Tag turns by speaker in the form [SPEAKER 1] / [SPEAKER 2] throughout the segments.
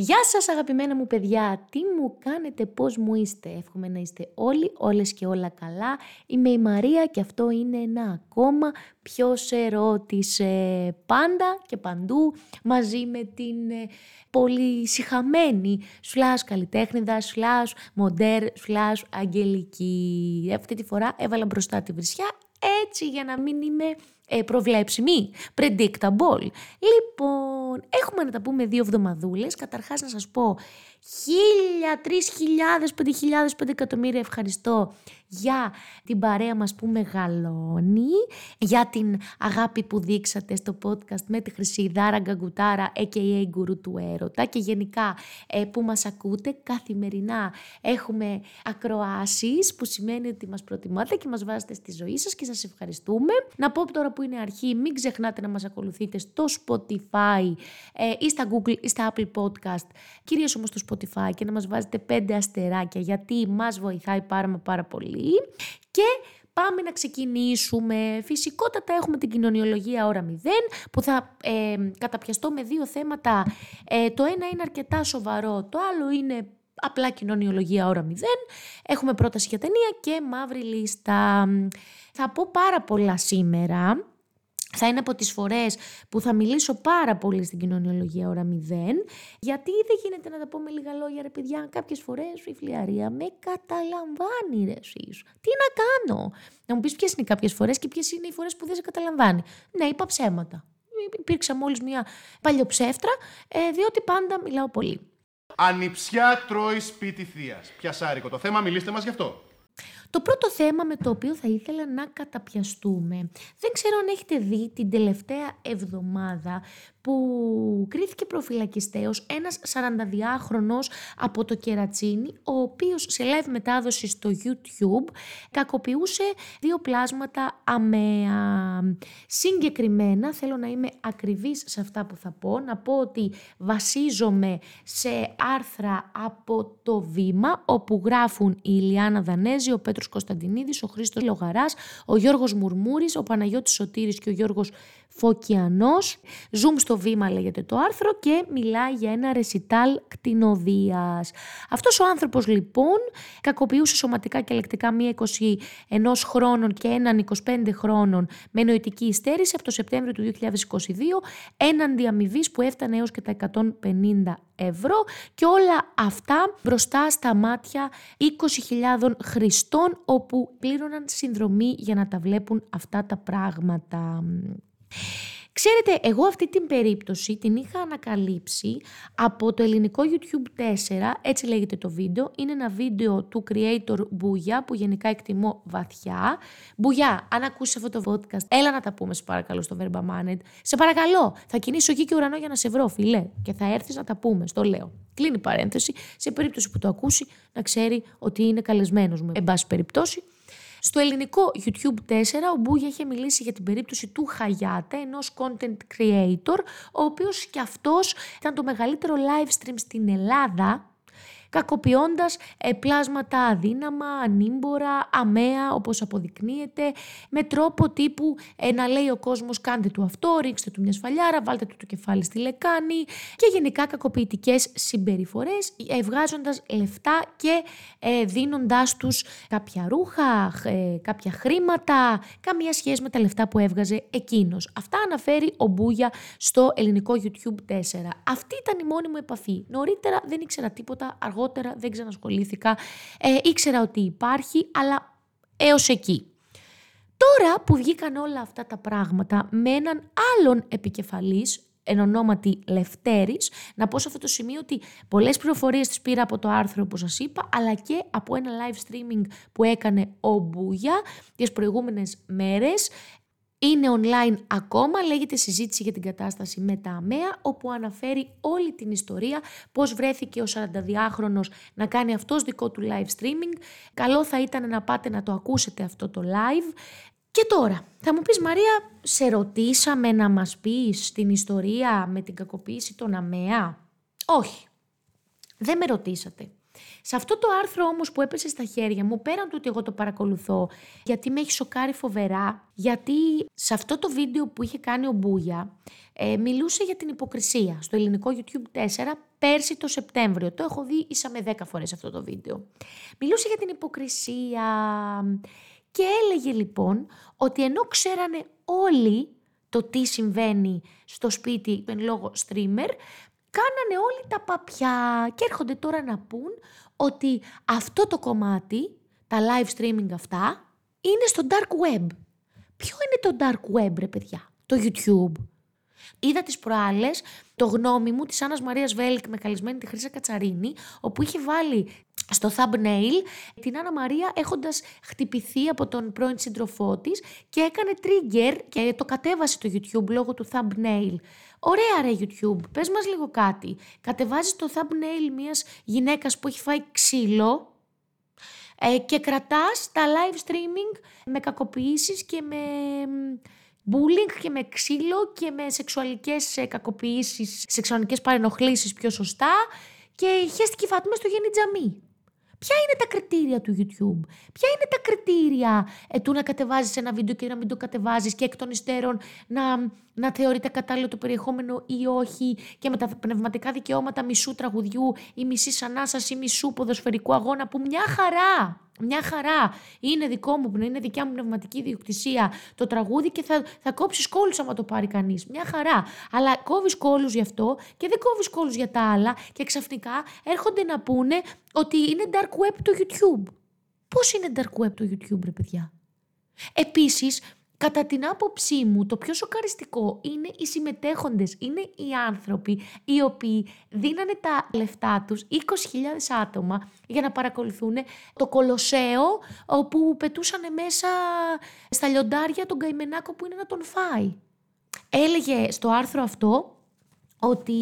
[SPEAKER 1] Γεια σας αγαπημένα μου παιδιά, τι μου κάνετε, πώς μου είστε, εύχομαι να είστε όλοι, όλες και όλα καλά. Είμαι η Μαρία και αυτό είναι ένα ακόμα πιο σε ρώτησε πάντα και παντού μαζί με την ε, πολύ συχαμένη σλάς καλλιτέχνηδα, σλάς μοντέρ, σλάς αγγελική. Αυτή τη φορά έβαλα μπροστά τη βρισιά έτσι για να μην είμαι ε, προβλέψιμη, predictable. Λοιπόν, έχουμε να τα πούμε δύο εβδομαδούλες. Καταρχάς να σας πω χίλια, τρεις χιλιάδες, πέντε χιλιάδες, πέντε εκατομμύρια ευχαριστώ για την παρέα μας που μεγαλώνει, για την αγάπη που δείξατε στο podcast με τη Χρυσή Δάρα Γκαγκουτάρα, a.k.a. γκουρού του έρωτα και γενικά ε, που μας ακούτε καθημερινά. Έχουμε ακροάσεις που σημαίνει ότι μας προτιμάτε και μας βάζετε στη ζωή σας και σας ευχαριστούμε. Να πω τώρα που είναι αρχή, μην ξεχνάτε να μας ακολουθείτε στο Spotify ε, ή στα Google ή στα Apple Podcast, κυρίως όμως στο Spotify και να μας βάζετε πέντε αστεράκια γιατί μας βοηθάει πάρα πάρα πολύ και πάμε να ξεκινήσουμε. Φυσικότατα έχουμε την κοινωνιολογία ώρα 0 που θα ε, καταπιαστώ με δύο θέματα. Ε, το ένα είναι αρκετά σοβαρό, το άλλο είναι απλά κοινωνιολογία ώρα 0. Έχουμε πρόταση για ταινία και μαύρη λίστα. Θα πω πάρα πολλά σήμερα θα είναι από τις φορές που θα μιλήσω πάρα πολύ στην κοινωνιολογία ώρα 0, γιατί δεν γίνεται να τα πω με λίγα λόγια ρε παιδιά, κάποιες φορές η φλιαρία με καταλαμβάνει ρε εσείς. Τι να κάνω; Να μου πεις ποιες είναι κάποιες φορές και ποιες είναι οι φορές που δεν σε καταλαμβάνει. Ναι, είπα ψέματα. Υπήρξα μόλις μια παλιοψεύτρα, ε, διότι πάντα μιλάω πολύ.
[SPEAKER 2] Ανιψιά τρώει σπίτι θείας. Πιασάρικο το θέμα, μιλήστε μας γι' αυτό.
[SPEAKER 1] Το πρώτο θέμα με το οποίο θα ήθελα να καταπιαστούμε, δεν ξέρω αν έχετε δει την τελευταία εβδομάδα που κρίθηκε προφυλακιστέως ένας 42χρονος από το Κερατσίνι, ο οποίος σε live μετάδοση στο YouTube κακοποιούσε δύο πλάσματα αμαία. Συγκεκριμένα, θέλω να είμαι ακριβής σε αυτά που θα πω, να πω ότι βασίζομαι σε άρθρα από το Βήμα, όπου γράφουν η Ηλιάνα Δανέζη, ο Πέτρος Κωνσταντινίδης, ο Χρήστος Λογαράς, ο Γιώργος Μουρμούρης, ο Παναγιώτης Σωτήρης και ο Γιώργος Φωκιανός. Zoom στο βήμα λέγεται το άρθρο και μιλάει για ένα ρεσιτάλ κτηνοδίας. Αυτός ο άνθρωπος λοιπόν κακοποιούσε σωματικά και λεκτικά μία 21 χρόνων και έναν 25 χρόνων με νοητική υστέρηση από το Σεπτέμβριο του 2022 έναντι αμοιβή που έφτανε έως και τα 150 ευρώ και όλα αυτά μπροστά στα μάτια 20.000 χρηστών όπου πλήρωναν συνδρομή για να τα βλέπουν αυτά τα πράγματα. Ξέρετε, εγώ αυτή την περίπτωση την είχα ανακαλύψει από το ελληνικό YouTube 4, έτσι λέγεται το βίντεο. Είναι ένα βίντεο του creator Μπουγιά που γενικά εκτιμώ βαθιά. Μπουγιά, αν ακούσεις αυτό το podcast, έλα να τα πούμε σε παρακαλώ στο Verba Maned. Σε παρακαλώ, θα κινήσω γη και ουρανό για να σε βρω, φιλέ. Και θα έρθεις να τα πούμε, στο λέω. Κλείνει παρένθεση. Σε περίπτωση που το ακούσει, να ξέρει ότι είναι καλεσμένος μου. Εν πάση περιπτώσει, στο ελληνικό YouTube 4 ο Μπούγια είχε μιλήσει για την περίπτωση του Χαγιάτε, ενός content creator, ο οποίος και αυτός ήταν το μεγαλύτερο live stream στην Ελλάδα κακοποιώντας ε, πλάσματα αδύναμα, ανήμπορα, αμαία όπως αποδεικνύεται, με τρόπο τύπου ε, να λέει ο κόσμος κάντε του αυτό, ρίξτε του μια σφαλιάρα, βάλτε του το κεφάλι στη λεκάνη και γενικά κακοποιητικές συμπεριφορές, ευγάζοντας λεφτά και ε, δίνοντάς τους κάποια ρούχα, ε, κάποια χρήματα, καμία σχέση με τα λεφτά που έβγαζε εκείνος. Αυτά αναφέρει ο Μπούγια στο ελληνικό YouTube 4. Αυτή ήταν η μόνη μου επαφή. Νωρίτερα δεν ήξερα τίποτα, αργότερα δεν ξανασχολήθηκα. Ε, ήξερα ότι υπάρχει, αλλά έως εκεί. Τώρα που βγήκαν όλα αυτά τα πράγματα με έναν άλλον επικεφαλής, εν ονόματι Λευτέρης, να πω σε αυτό το σημείο ότι πολλές πληροφορίες τις πήρα από το άρθρο που σας είπα, αλλά και από ένα live streaming που έκανε ο Μπούγια τις προηγούμενες μέρες, είναι online ακόμα, λέγεται συζήτηση για την κατάσταση με τα ΑΜΕΑ, όπου αναφέρει όλη την ιστορία, πώς βρέθηκε ο 42χρονος να κάνει αυτός δικό του live streaming. Καλό θα ήταν να πάτε να το ακούσετε αυτό το live. Και τώρα, θα μου πεις Μαρία, σε ρωτήσαμε να μας πεις την ιστορία με την κακοποίηση των ΑΜΕΑ. Όχι, δεν με ρωτήσατε. Σε αυτό το άρθρο όμως που έπεσε στα χέρια μου, πέραν του ότι εγώ το παρακολουθώ, γιατί με έχει σοκάρει φοβερά, γιατί σε αυτό το βίντεο που είχε κάνει ο Μπούγια, ε, μιλούσε για την υποκρισία στο ελληνικό YouTube 4 πέρσι το Σεπτέμβριο. Το έχω δει ίσα με 10 φορές αυτό το βίντεο. Μιλούσε για την υποκρισία και έλεγε λοιπόν ότι ενώ ξέρανε όλοι το τι συμβαίνει στο σπίτι εν λόγω streamer, κάνανε όλοι τα παπιά και έρχονται τώρα να πούν ότι αυτό το κομμάτι, τα live streaming αυτά, είναι στο dark web. Ποιο είναι το dark web ρε παιδιά, το YouTube. Είδα τις προάλλες το γνώμη μου της Άννας Μαρίας Βέλικ με καλεσμένη τη Χρύσα Κατσαρίνη, όπου είχε βάλει στο thumbnail την Άννα Μαρία έχοντας χτυπηθεί από τον πρώην σύντροφό της και έκανε trigger και το κατέβασε το YouTube λόγω του thumbnail. Ωραία ρε YouTube, πες μας λίγο κάτι. Κατεβάζεις το thumbnail μιας γυναίκας που έχει φάει ξύλο ε, και κρατάς τα live streaming με κακοποιήσεις και με bullying και με ξύλο και με σεξουαλικές ε, κακοποιήσεις, σεξουαλικές παρενοχλήσεις πιο σωστά και χέστηκε η Φάτμα στο τζαμί. Ποια είναι τα κριτήρια του YouTube, ποια είναι τα κριτήρια ε, του να κατεβάζεις ένα βίντεο και να μην το κατεβάζεις και εκ των υστέρων να, να θεωρείται κατάλληλο το περιεχόμενο ή όχι και με τα πνευματικά δικαιώματα μισού τραγουδιού ή μισή ανάσας ή μισού ποδοσφαιρικού αγώνα που μια χαρά μια χαρά. Είναι δικό μου, είναι δικιά μου πνευματική διοκτησία το τραγούδι και θα, θα κόψεις κόλλους άμα το πάρει κανείς. Μια χαρά. Αλλά κόβεις κόλλους γι' αυτό και δεν κόβεις κόλλους για τα άλλα και ξαφνικά έρχονται να πούνε ότι είναι dark web το YouTube. Πώς είναι dark web το YouTube, ρε παιδιά; Επίσης, Κατά την άποψή μου, το πιο σοκαριστικό είναι οι συμμετέχοντες, είναι οι άνθρωποι οι οποίοι δίνανε τα λεφτά τους, 20.000 άτομα, για να παρακολουθούν το κολοσσέο όπου πετούσαν μέσα στα λιοντάρια τον καημενάκο που είναι να τον φάει. Έλεγε στο άρθρο αυτό ότι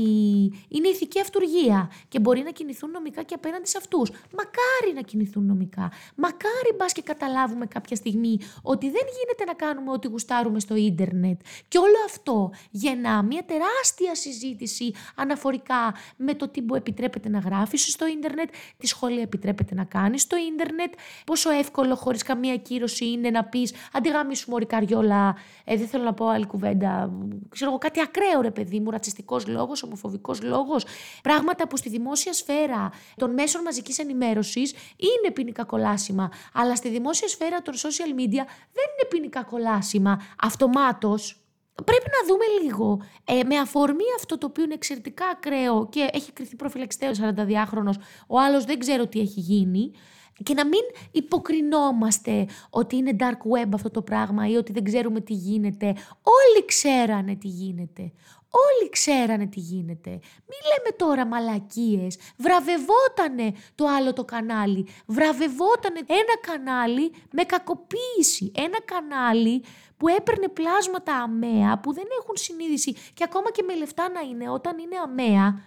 [SPEAKER 1] είναι ηθική αυτουργία και μπορεί να κινηθούν νομικά και απέναντι σε αυτούς. Μακάρι να κινηθούν νομικά. Μακάρι μπας και καταλάβουμε κάποια στιγμή ότι δεν γίνεται να κάνουμε ό,τι γουστάρουμε στο ίντερνετ. Και όλο αυτό γεννά μια τεράστια συζήτηση αναφορικά με το τι επιτρέπεται να γράφεις στο ίντερνετ, τι σχόλια επιτρέπεται να κάνεις στο ίντερνετ, πόσο εύκολο χωρίς καμία κύρωση είναι να πεις αντιγάμισου μωρή καριόλα, ε, δεν θέλω να πω άλλη κουβέντα, ξέρω εγώ κάτι ακραίο ρε παιδί μου, ρατσιστικός λόγος, ομοφοβικός λόγος, πράγματα που στη δημόσια σφαίρα των μέσων μαζικής ενημέρωσης είναι ποινικά κολάσιμα, αλλά στη δημόσια σφαίρα των social media δεν είναι ποινικά κολάσιμα αυτομάτως. Πρέπει να δούμε λίγο, ε, με αφορμή αυτό το οποίο είναι εξαιρετικά ακραίο και έχει κρυθεί προφυλαξιστέο 42χρονος, ο άλλος δεν ξέρω τι έχει γίνει, και να μην υποκρινόμαστε ότι είναι dark web αυτό το πράγμα ή ότι δεν ξέρουμε τι γίνεται. Όλοι ξέρανε τι γίνεται. Όλοι ξέρανε τι γίνεται. Μην λέμε τώρα μαλακίες. Βραβευότανε το άλλο το κανάλι. Βραβευότανε ένα κανάλι με κακοποίηση. Ένα κανάλι που έπαιρνε πλάσματα αμαία που δεν έχουν συνείδηση και ακόμα και με λεφτά να είναι όταν είναι αμαία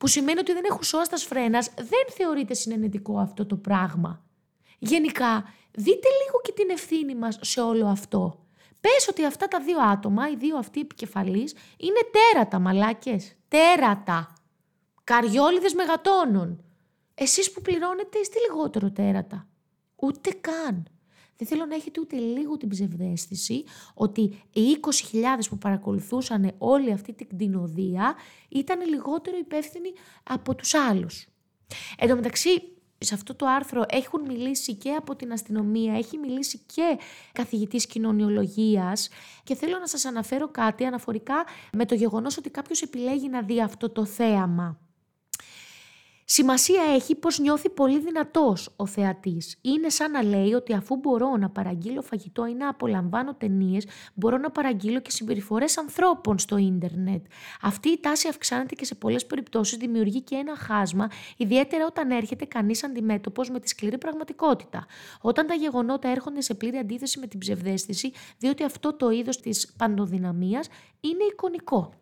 [SPEAKER 1] που σημαίνει ότι δεν έχουν σώστας φρένας, δεν θεωρείται συνενετικό αυτό το πράγμα. Γενικά, δείτε λίγο και την ευθύνη μας σε όλο αυτό. Πες ότι αυτά τα δύο άτομα, οι δύο αυτοί επικεφαλείς, είναι τέρατα μαλάκες. Τέρατα. Καριόλιδες μεγατόνων. Εσείς που πληρώνετε είστε λιγότερο τέρατα. Ούτε καν. Δεν θέλω να έχετε ούτε λίγο την ψευδέστηση ότι οι 20.000 που παρακολουθούσαν όλη αυτή την κτηνοδία ήταν λιγότερο υπεύθυνοι από τους άλλους. Εν τω μεταξύ, σε αυτό το άρθρο έχουν μιλήσει και από την αστυνομία, έχει μιλήσει και καθηγητής κοινωνιολογίας και θέλω να σας αναφέρω κάτι αναφορικά με το γεγονός ότι κάποιος επιλέγει να δει αυτό το θέαμα. Σημασία έχει πως νιώθει πολύ δυνατός ο θεατής. Είναι σαν να λέει ότι αφού μπορώ να παραγγείλω φαγητό ή να απολαμβάνω ταινίες, μπορώ να παραγγείλω και συμπεριφορές ανθρώπων στο ίντερνετ. Αυτή η τάση αυξάνεται και σε πολλές περιπτώσεις δημιουργεί και ένα χάσμα, ιδιαίτερα όταν έρχεται κανείς αντιμέτωπος με τη σκληρή πραγματικότητα. Όταν τα γεγονότα έρχονται σε πλήρη αντίθεση με την ψευδέστηση, διότι αυτό το είδος της παντοδυναμίας είναι εικονικό.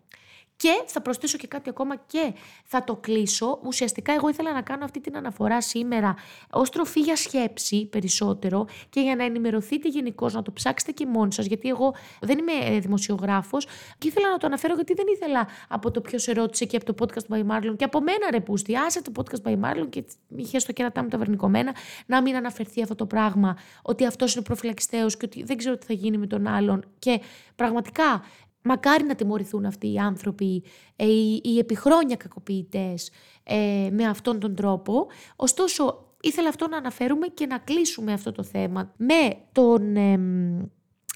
[SPEAKER 1] Και θα προσθέσω και κάτι ακόμα και θα το κλείσω. Ουσιαστικά εγώ ήθελα να κάνω αυτή την αναφορά σήμερα ως τροφή για σκέψη περισσότερο και για να ενημερωθείτε γενικώς, να το ψάξετε και μόνοι σας, γιατί εγώ δεν είμαι ε, δημοσιογράφος και ήθελα να το αναφέρω γιατί δεν ήθελα από το ποιος ερώτησε και από το podcast by Marlon και από μένα ρε πούστη, άσε το podcast by Marlon και είχε στο κέρατά μου τα βερνικομένα να μην αναφερθεί αυτό το πράγμα ότι αυτός είναι προφυλακιστέος και ότι δεν ξέρω τι θα γίνει με τον άλλον και πραγματικά Μακάρι να τιμωρηθούν αυτοί οι άνθρωποι, ε, οι, οι επιχρόνια κακοποιητές ε, με αυτόν τον τρόπο. Ωστόσο, ήθελα αυτό να αναφέρουμε και να κλείσουμε αυτό το θέμα με τον...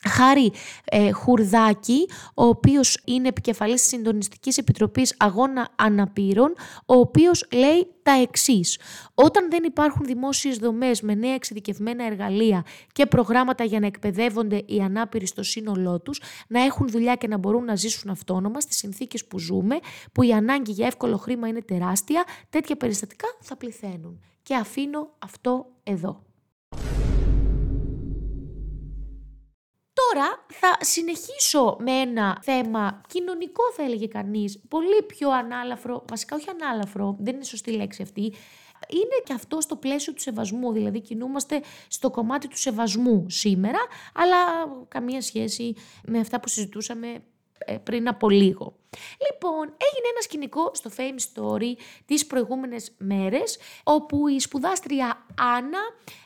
[SPEAKER 1] Χάρη ε, Χουρδάκη, ο οποίος είναι επικεφαλής της Συντονιστικής Επιτροπής Αγώνα Αναπήρων, ο οποίος λέει τα εξής. Όταν δεν υπάρχουν δημόσιες δομές με νέα εξειδικευμένα εργαλεία και προγράμματα για να εκπαιδεύονται οι ανάπηροι στο σύνολό τους, να έχουν δουλειά και να μπορούν να ζήσουν αυτόνομα στις συνθήκες που ζούμε, που η ανάγκη για εύκολο χρήμα είναι τεράστια, τέτοια περιστατικά θα πληθαίνουν. Και αφήνω αυτό εδώ. Τώρα θα συνεχίσω με ένα θέμα κοινωνικό θα έλεγε κανείς, πολύ πιο ανάλαφρο, βασικά όχι ανάλαφρο, δεν είναι σωστή λέξη αυτή, είναι και αυτό στο πλαίσιο του σεβασμού, δηλαδή κινούμαστε στο κομμάτι του σεβασμού σήμερα, αλλά καμία σχέση με αυτά που συζητούσαμε ε, πριν από λίγο. Λοιπόν, έγινε ένα σκηνικό στο Fame Story τις προηγούμενες μέρες, όπου η σπουδάστρια Άννα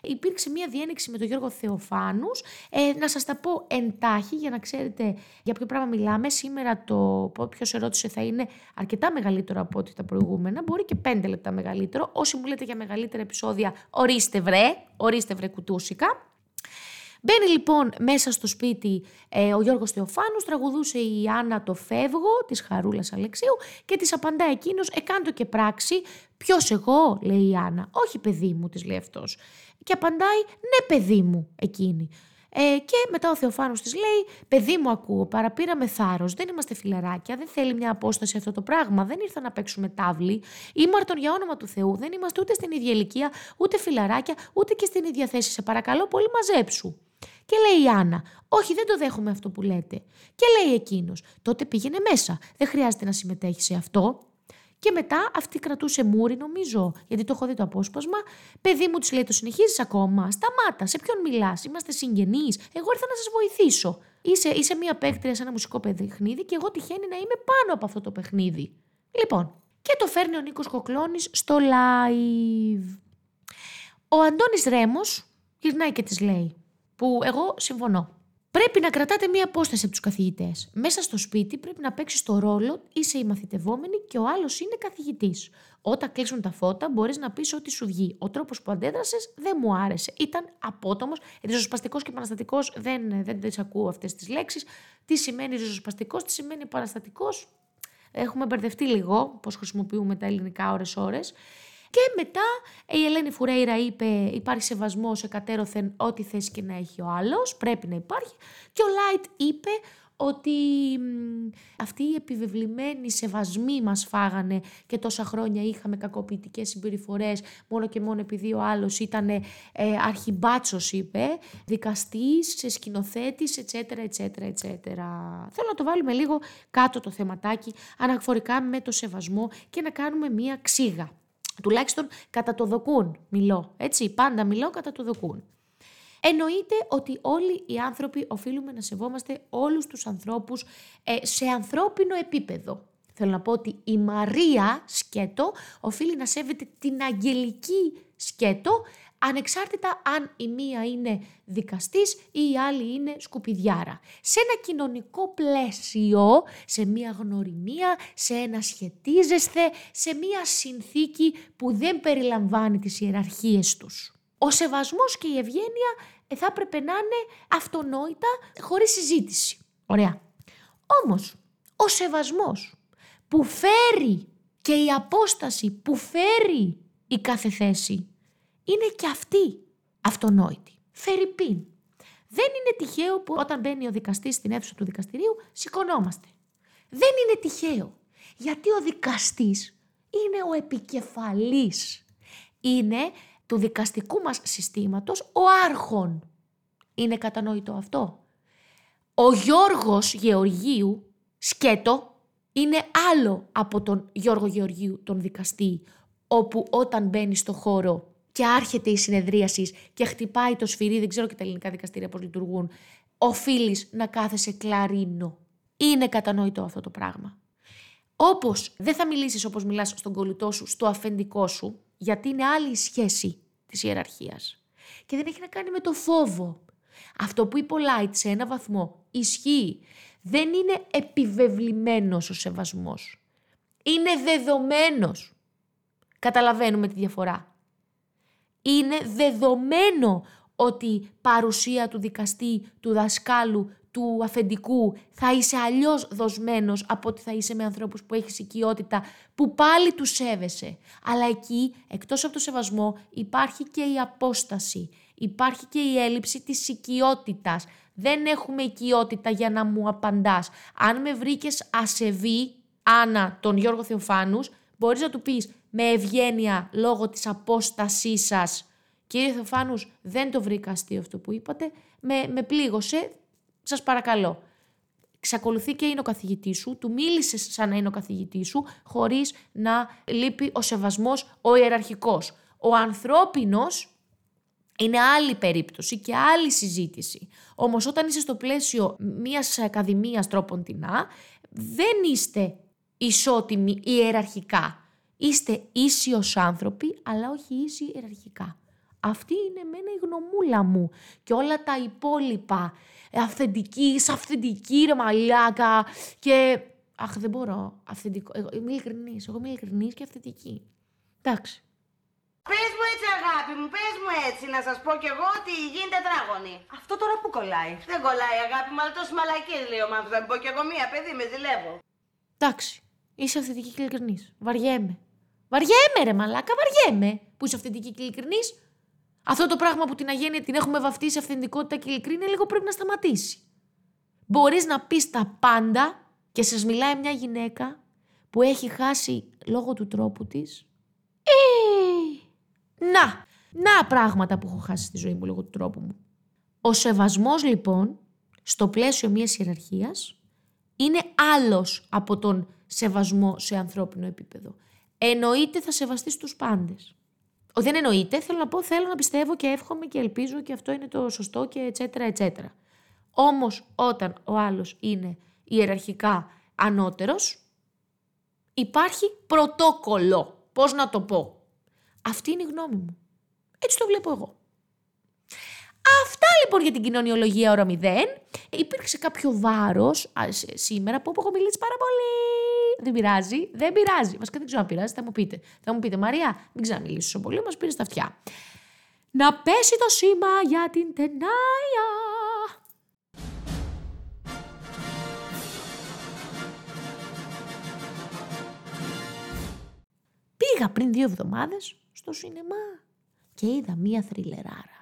[SPEAKER 1] υπήρξε μια διένεξη με τον Γιώργο Θεοφάνους. Ε, να σας τα πω εντάχει για να ξέρετε για ποιο πράγμα μιλάμε. Σήμερα το ποιος ερώτησε θα είναι αρκετά μεγαλύτερο από ό,τι τα προηγούμενα, μπορεί και πέντε λεπτά μεγαλύτερο. Όσοι μου λέτε για μεγαλύτερα επεισόδια, ορίστε βρε, ορίστε βρε κουτούσικα. Μπαίνει λοιπόν μέσα στο σπίτι ε, ο Γιώργος Θεοφάνους, τραγουδούσε η Άννα το φεύγω της Χαρούλας Αλεξίου και της απαντά εκείνος εκάντο και πράξη «Ποιος εγώ» λέει η Άννα «Όχι παιδί μου» της λέει αυτός και απαντάει «Ναι παιδί μου» εκείνη. Ε, και μετά ο Θεοφάνος της λέει «Παιδί μου ακούω, παραπήραμε θάρρος, δεν είμαστε φιλαράκια, δεν θέλει μια απόσταση αυτό το πράγμα, δεν ήρθα να παίξουμε τάβλη, ήμαρτον για όνομα του Θεού, δεν είμαστε ούτε στην ίδια ηλικία, ούτε φιλαράκια, ούτε και στην ίδια θέση, σε παρακαλώ πολύ μαζέψου». Και λέει η Άννα, Όχι, δεν το δέχομαι αυτό που λέτε. Και λέει εκείνος, Τότε πήγαινε μέσα. Δεν χρειάζεται να συμμετέχεις σε αυτό. Και μετά αυτή κρατούσε μούρι, νομίζω, γιατί το έχω δει το απόσπασμα. Παιδί μου, της λέει: Το συνεχίζεις ακόμα; Σταμάτα, σε ποιον μιλάς, είμαστε συγγενείς. Εγώ ήρθα να σας βοηθήσω. Είσαι, είσαι μία παίκτρια σε ένα μουσικό παιχνίδι και εγώ τυχαίνει να είμαι πάνω από αυτό το παιχνίδι. Λοιπόν, και το φέρνει ο Νίκος Κοκλώνης στο live. Ο Αντώνης Ρέμος γυρνάει και της λέει που εγώ συμφωνώ. Πρέπει να κρατάτε μία απόσταση από τους καθηγητές. Μέσα στο σπίτι πρέπει να παίξει το ρόλο, είσαι η μαθητευόμενη και ο άλλος είναι καθηγητής. Όταν κλείσουν τα φώτα, μπορείς να πεις ό,τι σου βγει. Ο τρόπος που αντέδρασες δεν μου άρεσε. Ήταν απότομος, ριζοσπαστικός και επαναστατικός. Δεν, δεν τις ακούω αυτές τις λέξεις. Τι σημαίνει ριζοσπαστικός, τι σημαίνει επαναστατικός. Έχουμε μπερδευτεί λίγο πώς χρησιμοποιούμε τα ελληνικά ώρες-ώρες. Και μετά η Ελένη Φουρέιρα είπε υπάρχει σεβασμός σε κατέρωθεν ό,τι θέση και να έχει ο άλλος, πρέπει να υπάρχει. Και ο Λάιτ είπε ότι αυτοί οι επιβεβλημένοι σεβασμοί μας φάγανε και τόσα χρόνια είχαμε κακοποιητικές συμπεριφορές μόνο και μόνο επειδή ο άλλος ήταν ε, αρχιμπάτσος είπε, δικαστής, σκηνοθέτης, etc. etc, etc. Θέλω να το βάλουμε λίγο κάτω το θεματάκι αναφορικά με το σεβασμό και να κάνουμε μία ξύγα. Τουλάχιστον κατά το δοκούν μιλώ, έτσι, πάντα μιλώ κατά το δοκούν. Εννοείται ότι όλοι οι άνθρωποι οφείλουμε να σεβόμαστε όλους τους ανθρώπους ε, σε ανθρώπινο επίπεδο. Θέλω να πω ότι η Μαρία Σκέτο οφείλει να σέβεται την αγγελική Σκέτο ανεξάρτητα αν η μία είναι δικαστής ή η άλλη είναι σκουπιδιάρα. Σε ένα κοινωνικό πλαίσιο, σε μία γνωριμία, σε ένα σχετίζεσθε, σε μία συνθήκη που δεν περιλαμβάνει τις ιεραρχίες τους. Ο σεβασμός και η ευγένεια ε, θα έπρεπε να είναι αυτονόητα χωρίς συζήτηση. Ωραία. Όμως, ο σεβασμός που φέρει και η απόσταση που φέρει η κάθε θέση είναι και αυτή αυτονόητη. Φερρυπίν. Δεν είναι τυχαίο που όταν μπαίνει ο δικαστής στην αίθουσα του δικαστηρίου σηκωνόμαστε. Δεν είναι τυχαίο. Γιατί ο δικαστής είναι ο επικεφαλής. Είναι του δικαστικού μας συστήματος ο άρχον. Είναι κατανόητο αυτό; Ο Γιώργος Γεωργίου, σκέτο, είναι άλλο από τον Γιώργο Γεωργίου, τον δικαστή, όπου όταν μπαίνει στο χώρο και άρχεται η συνεδρίαση και χτυπάει το σφυρί, δεν ξέρω και τα ελληνικά δικαστήρια πώς λειτουργούν, οφείλεις να κάθεσαι κλαρίνο. Είναι κατανόητο αυτό το πράγμα. Όπως δεν θα μιλήσεις όπως μιλάς στον κολλητό σου, στο αφεντικό σου, γιατί είναι άλλη η σχέση της ιεραρχίας. Και δεν έχει να κάνει με το φόβο. Αυτό που είπε ο Λάιτ σε ένα βαθμό ισχύει. Δεν είναι επιβεβλημένος ο σεβασμός. Είναι δεδομένος. Καταλαβαίνουμε τη διαφορά. Είναι δεδομένο ότι παρουσία του δικαστή, του δασκάλου, του αφεντικού θα είσαι αλλιώς δοσμένος από ότι θα είσαι με ανθρώπους που έχεις οικειότητα που πάλι τους σέβεσαι. Αλλά εκεί, εκτός από το σεβασμό, υπάρχει και η απόσταση. Υπάρχει και η έλλειψη της οικειότητας. Δεν έχουμε οικειότητα για να μου απαντάς. Αν με βρήκες ασεβή, Άννα, τον Γιώργο Θεοφάνους, μπορείς να του πεις με ευγένεια λόγω της απόστασής σας Κύριε Θεοφάνους, δεν το βρήκα αστείο αυτό που είπατε, με, με πλήγωσε, σας παρακαλώ. Ξακολουθεί και είναι ο καθηγητής σου, του μίλησες σαν να είναι ο καθηγητής σου, χωρίς να λείπει ο σεβασμός ο ιεραρχικός. Ο ανθρώπινος είναι άλλη περίπτωση και άλλη συζήτηση. Όμως όταν είσαι στο πλαίσιο μιας ακαδημίας τρόπον τεινά, δεν είστε ισότιμοι ιεραρχικά. Είστε ίσοι ως άνθρωποι, αλλά όχι ίσοι ιεραρχικά. Αυτή είναι εμένα η γνωμούλα μου. Και όλα τα υπόλοιπα, ε, αυθεντική, αυθεντική ρε μαλάκα και... Αχ, δεν μπορώ. Αυθεντικό. Εγώ είμαι ειλικρινής. Εγώ είμαι ειλικρινής και αυθεντική. Εντάξει.
[SPEAKER 3] Πες μου έτσι αγάπη μου, πες μου έτσι, να σας πω κι εγώ ότι γίνει τετράγωνη.
[SPEAKER 4] Αυτό τώρα που κολλάει.
[SPEAKER 3] Δεν κολλάει αγάπη μου, αλλά τόσο μαλακίες λέει ο Μάνθος, θα μην πω κι εγώ μία, παιδί, με ζηλεύω.
[SPEAKER 1] Εντάξει. Είσαι αυθεντική και ειλικρινής. Βαριέμαι. Βαριέμαι ρε μαλάκα, βαριέμαι που είσαι αυθεντική και ειλικρινής. Αυτό το πράγμα που την αγένεια την έχουμε βαφτίσει αυθεντικότητα και ειλικρίνεια λίγο πρέπει να σταματήσει. Μπορείς να πεις τα πάντα και σας μιλάει μια γυναίκα που έχει χάσει λόγω του τρόπου της. Ε, να, να πράγματα που έχω χάσει στη ζωή μου λόγω του τρόπου μου. Ο σεβασμός λοιπόν, στο πλαίσιο μιας ιεραρχίας, είναι άλλος από τον σεβασμό σε ανθρώπινο επίπεδο. Εννοείται θα σεβαστείς τους πάντες δεν εννοείται, θέλω να πω, θέλω να πιστεύω και εύχομαι και ελπίζω και αυτό είναι το σωστό και ετσέτερα, ετσέτερα. Όμως όταν ο άλλος είναι ιεραρχικά ανώτερος, υπάρχει πρωτόκολλο. Πώς να το πω. Αυτή είναι η γνώμη μου. Έτσι το βλέπω εγώ. Αυτά λοιπόν για την κοινωνιολογία ώρα 0. Υπήρξε κάποιο βάρος σήμερα που έχω μιλήσει πάρα πολύ δεν πειράζει, δεν πειράζει. Βασικά δεν ξέρω αν πειράζει, θα μου πείτε. Θα μου πείτε, Μαρία, μην ξαναμιλήσω τόσο πολύ, μας πήρε στα αυτιά. Να πέσει το σήμα για την τενάια. Πήγα πριν δύο εβδομάδες στο σινεμά και είδα μία θριλεράρα.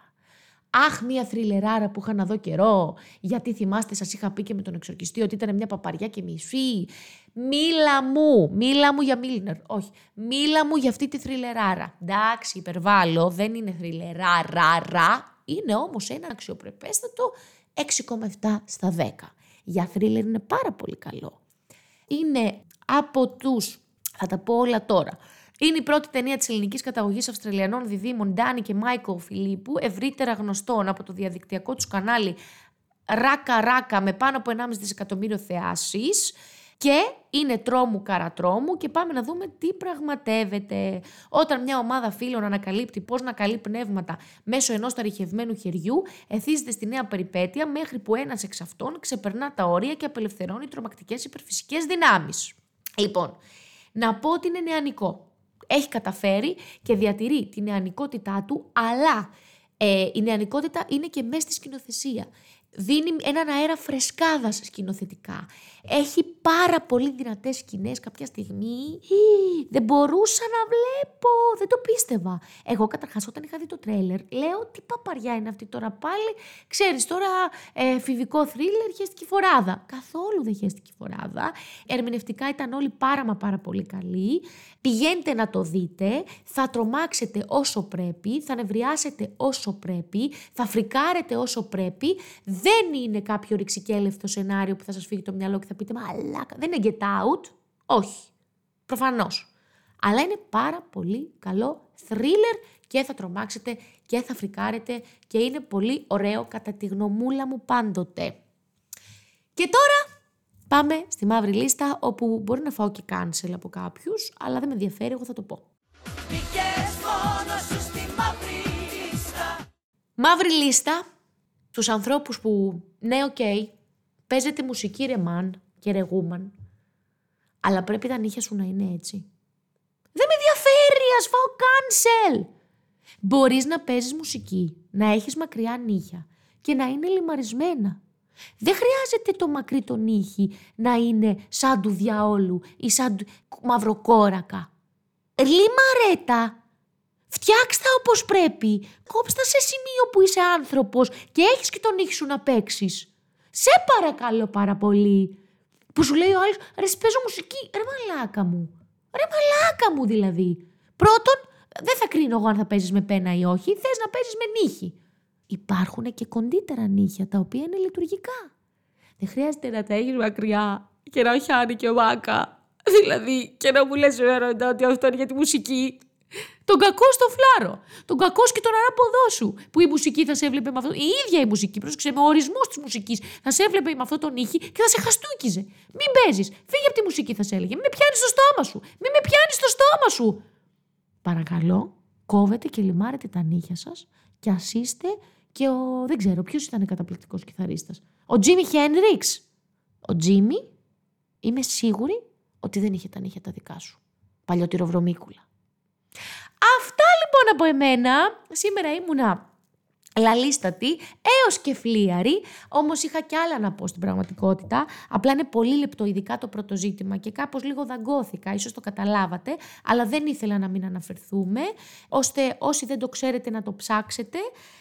[SPEAKER 1] Αχ, μία θριλεράρα που είχα να δω καιρό. Γιατί θυμάστε, σας είχα πει και με τον εξορκιστή ότι ήταν μια παπαριά και μισή. Μίλα μου, μίλα μου για Μίλνερ. Όχι, μίλα μου για αυτή τη θριλεράρα. Εντάξει, υπερβάλλω, δεν είναι θριλεράρα. Είναι όμως ένα αξιοπρεπέστατο 6,7 στα 10. Για θρίλερ είναι πάρα πολύ καλό. Είναι από τους, θα τα πω όλα τώρα, είναι η πρώτη ταινία της ελληνικής καταγωγής Αυστραλιανών διδήμων Ντάνι και Μάικο Φιλίππου, ευρύτερα γνωστών από το διαδικτυακό τους κανάλι Ράκα Ράκα με πάνω από 1,5 δισεκατομμύριο θεάσεις. Και είναι τρόμου καρατρόμου και πάμε να δούμε τι πραγματεύεται. Όταν μια ομάδα φίλων ανακαλύπτει πώς να καλεί πνεύματα μέσω ενός ταρυχευμένου χεριού, εθίζεται στη νέα περιπέτεια μέχρι που ένας εξ αυτών ξεπερνά τα όρια και απελευθερώνει τρομακτικές υπερφυσικές δυνάμεις. Λοιπόν, να πω ότι είναι νεανικό έχει καταφέρει και διατηρεί την νεανικότητά του, αλλά ε, η νεανικότητα είναι και μέσα στη σκηνοθεσία δίνει έναν αέρα φρεσκάδα σκηνοθετικά. Έχει πάρα πολύ δυνατές σκηνές κάποια στιγμή. Δεν μπορούσα να βλέπω. Δεν το πίστευα. Εγώ καταρχάς όταν είχα δει το τρέλερ, λέω τι παπαριά είναι αυτή τώρα πάλι. Ξέρεις τώρα, ε, φιβικό θρίλερ, χέστηκε φοράδα. Καθόλου δεν χέστηκε φοράδα. Ερμηνευτικά ήταν όλοι πάρα μα πάρα πολύ καλοί. Πηγαίνετε να το δείτε. Θα τρομάξετε όσο πρέπει. Θα νευριάσετε όσο πρέπει. Θα φρικάρετε όσο πρέπει δεν είναι κάποιο ρηξικέλευτο σενάριο που θα σας φύγει το μυαλό και θα πείτε Μαλάκα. Δεν είναι get out. Όχι. Προφανώς. Αλλά είναι πάρα πολύ καλό thriller και θα τρομάξετε και θα φρικάρετε και είναι πολύ ωραίο κατά τη γνωμούλα μου πάντοτε. Και τώρα πάμε στη μαύρη λίστα όπου μπορεί να φάω και cancel από κάποιους, αλλά δεν με ενδιαφέρει, εγώ θα το πω. Μαύρη λίστα, τους ανθρώπους που, ναι, οκ, okay, παίζετε μουσική ρεμάν και ρεγούμαν, αλλά πρέπει τα νύχια σου να είναι έτσι. Δεν με ενδιαφέρει, ας φάω cancel. Μπορείς να παίζεις μουσική, να έχεις μακριά νύχια και να είναι λιμαρισμένα. Δεν χρειάζεται το μακρύ το νύχι να είναι σαν του διαόλου ή σαν του μαυροκόρακα. Λιμαρέτα. Φτιάξτε όπως πρέπει. Κόψτε σε σημείο που είσαι άνθρωπος και έχεις και τον νύχι σου να παίξεις. Σε παρακαλώ πάρα πολύ. Που σου λέει ο άλλος, ρε παίζω μουσική, ρε μαλάκα μου. Ρε μαλάκα μου δηλαδή. Πρώτον, δεν θα κρίνω εγώ αν θα παίζεις με πένα ή όχι. Θες να παίζεις με νύχη. Υπάρχουν και κοντύτερα νύχια τα οποία είναι λειτουργικά. Δεν χρειάζεται να τα έχεις μακριά και να χάνει και βάκα. Δηλαδή, και να μου λες έρωτα ότι αυτό είναι για τη μουσική. Τον κακό στο φλάρο. Τον κακό και τον ανάποδό σου. Που η μουσική θα σε έβλεπε με αυτό. Η ίδια η μουσική, πρόσεξε με ορισμός της μουσικής, θα σε έβλεπε με αυτό τον ήχη και θα σε χαστούκιζε. Μην παίζεις. Φύγε από τη μουσική, θα σε έλεγε. Μην με πιάνεις στο στόμα σου. Μην με πιάνεις στο στόμα σου. Παρακαλώ, κόβετε και λιμάρετε τα νύχια σας και ας είστε και ο. Δεν ξέρω, ποιος ήταν καταπληκτικός κιθαρίστας. Ο Τζίμι Χένριξ. Ο Τζίμι, είμαι σίγουρη ότι δεν είχε τα νύχια τα δικά σου. Παλιωτηροβρομίκουλα. Αυτά λοιπόν από εμένα. Σήμερα ήμουνα λαλίστατη έως και φλίαρη, όμως είχα κι άλλα να πω στην πραγματικότητα. Απλά είναι πολύ λεπτό, ειδικά το πρώτο ζήτημα και κάπως λίγο δαγκώθηκα, ίσως το καταλάβατε, αλλά δεν ήθελα να μην αναφερθούμε, ώστε όσοι δεν το ξέρετε να το ψάξετε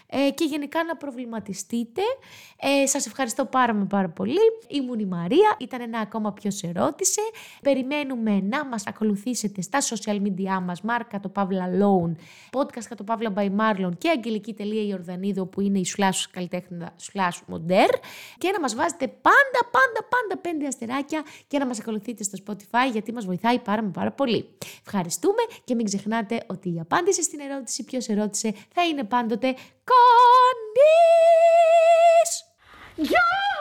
[SPEAKER 1] ε, και γενικά να προβληματιστείτε. Ε, σας ευχαριστώ πάρα μα πάρα πολύ. Ήμουν η Μαρία, ήταν ένα ακόμα ποιο σε ρώτησε. Περιμένουμε να μας ακολουθήσετε στα social media μας, Μάρκα το Παύλα Loan, podcast το Παύλα by Marlon και Ιωαννίδου που είναι η Σουλάσου καλλιτέχνηδα Σουλάσου Μοντέρ και να μας βάζετε πάντα πάντα πάντα πέντε αστεράκια και να μας ακολουθείτε στο Spotify γιατί μας βοηθάει πάρα πάρα πολύ. Ευχαριστούμε και μην ξεχνάτε ότι η απάντηση στην ερώτηση ποιος ερώτησε θα είναι πάντοτε Κονής! Yeah!